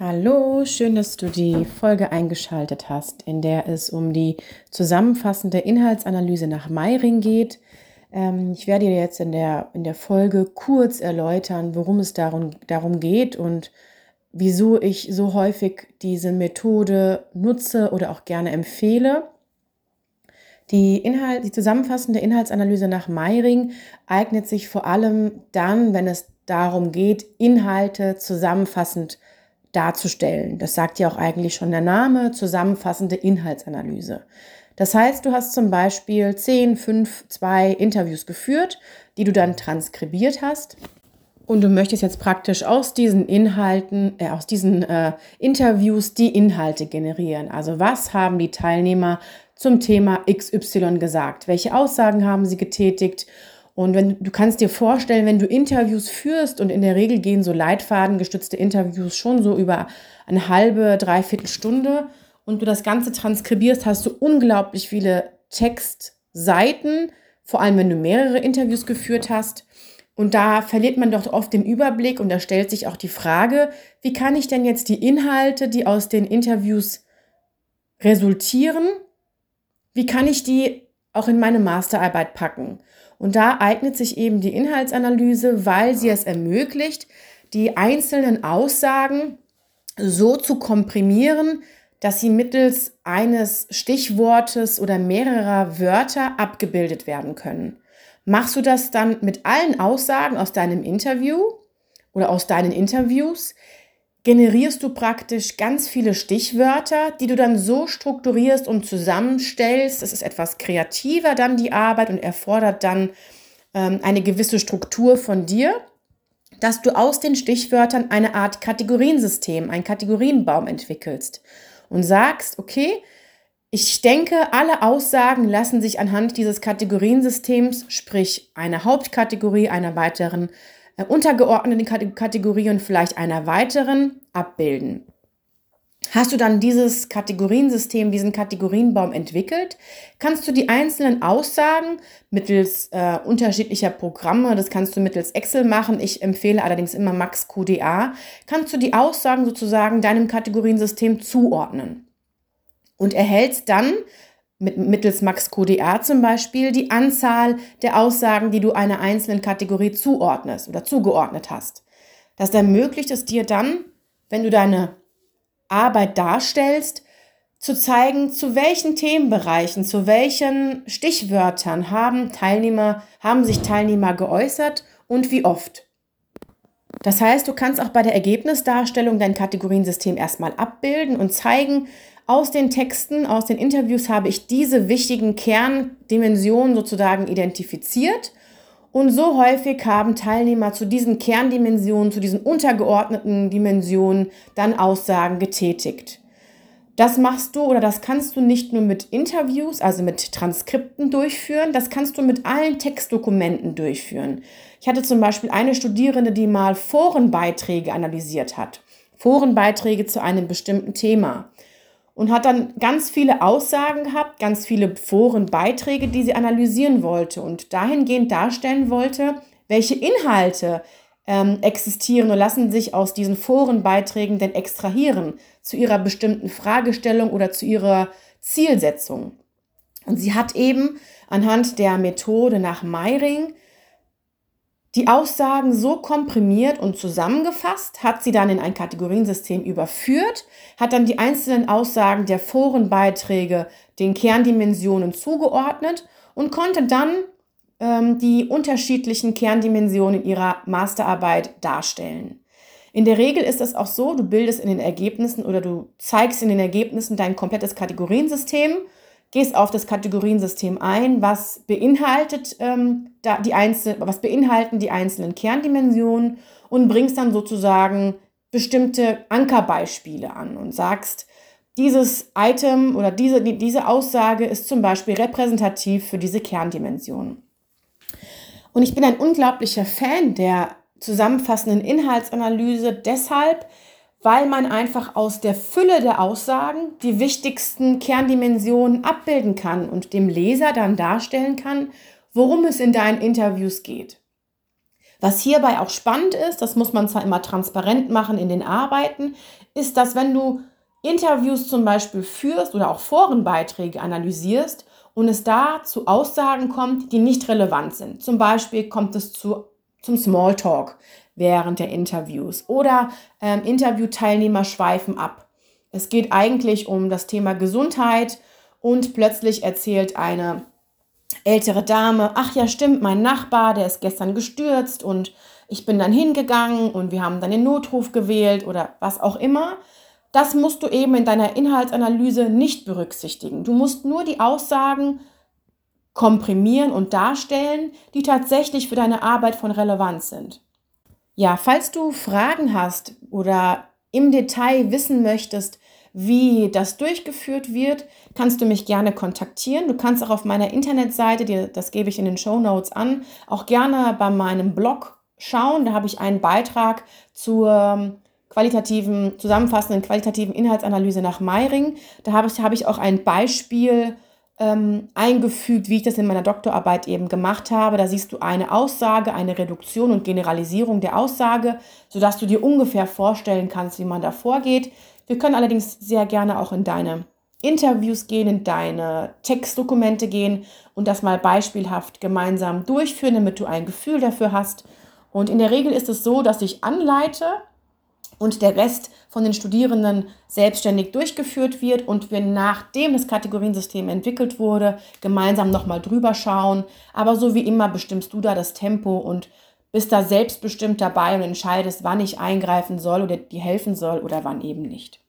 Hallo, schön, dass du die Folge eingeschaltet hast, in der es um die zusammenfassende Inhaltsanalyse nach Meiring geht. Ähm, ich werde dir jetzt in der, in der Folge kurz erläutern, worum es darum, darum geht und wieso ich so häufig diese Methode nutze oder auch gerne empfehle. Die, Inhalt, die zusammenfassende Inhaltsanalyse nach Meiring eignet sich vor allem dann, wenn es darum geht, Inhalte zusammenfassend zu darzustellen. Das sagt ja auch eigentlich schon der Name, zusammenfassende Inhaltsanalyse. Das heißt, du hast zum Beispiel 10, 5, 2 Interviews geführt, die du dann transkribiert hast. Und du möchtest jetzt praktisch aus diesen Inhalten, äh, aus diesen äh, Interviews die Inhalte generieren. Also was haben die Teilnehmer zum Thema XY gesagt? Welche Aussagen haben sie getätigt? Und wenn du kannst dir vorstellen, wenn du Interviews führst und in der Regel gehen so leitfadengestützte Interviews schon so über eine halbe, dreiviertel Stunde und du das Ganze transkribierst, hast du unglaublich viele Textseiten, vor allem wenn du mehrere Interviews geführt hast. Und da verliert man doch oft den Überblick und da stellt sich auch die Frage, wie kann ich denn jetzt die Inhalte, die aus den Interviews resultieren, wie kann ich die auch in meine Masterarbeit packen? Und da eignet sich eben die Inhaltsanalyse, weil sie es ermöglicht, die einzelnen Aussagen so zu komprimieren, dass sie mittels eines Stichwortes oder mehrerer Wörter abgebildet werden können. Machst du das dann mit allen Aussagen aus deinem Interview oder aus deinen Interviews, generierst du praktisch ganz viele Stichwörter, die du dann so strukturierst und zusammenstellst. Das ist etwas kreativer dann die Arbeit und erfordert dann ähm, eine gewisse Struktur von dir, dass du aus den Stichwörtern eine Art Kategoriensystem, einen Kategorienbaum entwickelst und sagst, okay, ich denke, alle Aussagen lassen sich anhand dieses Kategoriensystems, sprich einer Hauptkategorie, einer weiteren untergeordneten Kategorie und vielleicht einer weiteren abbilden. Hast du dann dieses Kategoriensystem, diesen Kategorienbaum entwickelt, kannst du die einzelnen Aussagen mittels äh, unterschiedlicher Programme, das kannst du mittels Excel machen, ich empfehle allerdings immer Max QDA, kannst du die Aussagen sozusagen deinem Kategoriensystem zuordnen? Und erhältst dann mit, mittels Max QDA zum Beispiel die Anzahl der Aussagen, die du einer einzelnen Kategorie zuordnest oder zugeordnet hast. Das ermöglicht es dir dann, wenn du deine Arbeit darstellst, zu zeigen, zu welchen Themenbereichen, zu welchen Stichwörtern haben Teilnehmer, haben sich Teilnehmer geäußert und wie oft. Das heißt, du kannst auch bei der Ergebnisdarstellung dein Kategoriensystem erstmal abbilden und zeigen, aus den Texten, aus den Interviews habe ich diese wichtigen Kerndimensionen sozusagen identifiziert. Und so häufig haben Teilnehmer zu diesen Kerndimensionen, zu diesen untergeordneten Dimensionen dann Aussagen getätigt. Das machst du oder das kannst du nicht nur mit Interviews, also mit Transkripten durchführen, das kannst du mit allen Textdokumenten durchführen. Ich hatte zum Beispiel eine Studierende, die mal Forenbeiträge analysiert hat. Forenbeiträge zu einem bestimmten Thema und hat dann ganz viele Aussagen gehabt, ganz viele Forenbeiträge, die sie analysieren wollte und dahingehend darstellen wollte, welche Inhalte ähm, existieren und lassen sich aus diesen Forenbeiträgen denn extrahieren zu ihrer bestimmten Fragestellung oder zu ihrer Zielsetzung. Und sie hat eben anhand der Methode nach Meiring die Aussagen so komprimiert und zusammengefasst, hat sie dann in ein Kategoriensystem überführt, hat dann die einzelnen Aussagen der Forenbeiträge den Kerndimensionen zugeordnet und konnte dann die unterschiedlichen Kerndimensionen ihrer Masterarbeit darstellen. In der Regel ist es auch so, du bildest in den Ergebnissen oder du zeigst in den Ergebnissen dein komplettes Kategoriensystem gehst auf das Kategoriensystem ein, was beinhaltet ähm, da die einzel was beinhalten die einzelnen Kerndimensionen und bringst dann sozusagen bestimmte Ankerbeispiele an und sagst, dieses Item oder diese, diese Aussage ist zum Beispiel repräsentativ für diese Kerndimension. Und ich bin ein unglaublicher Fan der zusammenfassenden Inhaltsanalyse deshalb, weil man einfach aus der Fülle der Aussagen die wichtigsten Kerndimensionen abbilden kann und dem Leser dann darstellen kann, worum es in deinen Interviews geht. Was hierbei auch spannend ist, das muss man zwar immer transparent machen in den Arbeiten, ist, dass wenn du Interviews zum Beispiel führst oder auch Forenbeiträge analysierst und es da zu Aussagen kommt, die nicht relevant sind. Zum Beispiel kommt es zu, zum Smalltalk während der Interviews oder ähm, Interviewteilnehmer schweifen ab. Es geht eigentlich um das Thema Gesundheit und plötzlich erzählt eine ältere Dame, ach ja, stimmt, mein Nachbar, der ist gestern gestürzt und ich bin dann hingegangen und wir haben dann den Notruf gewählt oder was auch immer. Das musst du eben in deiner Inhaltsanalyse nicht berücksichtigen. Du musst nur die Aussagen komprimieren und darstellen, die tatsächlich für deine Arbeit von Relevanz sind. Ja, falls du Fragen hast oder im Detail wissen möchtest, wie das durchgeführt wird, kannst du mich gerne kontaktieren. Du kannst auch auf meiner Internetseite, das gebe ich in den Show Notes an, auch gerne bei meinem Blog schauen. Da habe ich einen Beitrag zur qualitativen, zusammenfassenden qualitativen Inhaltsanalyse nach Meiring. Da habe ich, habe ich auch ein Beispiel ähm, eingefügt, wie ich das in meiner Doktorarbeit eben gemacht habe. Da siehst du eine Aussage, eine Reduktion und Generalisierung der Aussage, sodass du dir ungefähr vorstellen kannst, wie man da vorgeht. Wir können allerdings sehr gerne auch in deine Interviews gehen, in deine Textdokumente gehen und das mal beispielhaft gemeinsam durchführen, damit du ein Gefühl dafür hast. Und in der Regel ist es so, dass ich anleite und der Rest von den Studierenden selbstständig durchgeführt wird und wir nachdem das Kategoriensystem entwickelt wurde, gemeinsam nochmal drüber schauen. Aber so wie immer bestimmst du da das Tempo und bist da selbstbestimmt dabei und entscheidest, wann ich eingreifen soll oder dir helfen soll oder wann eben nicht.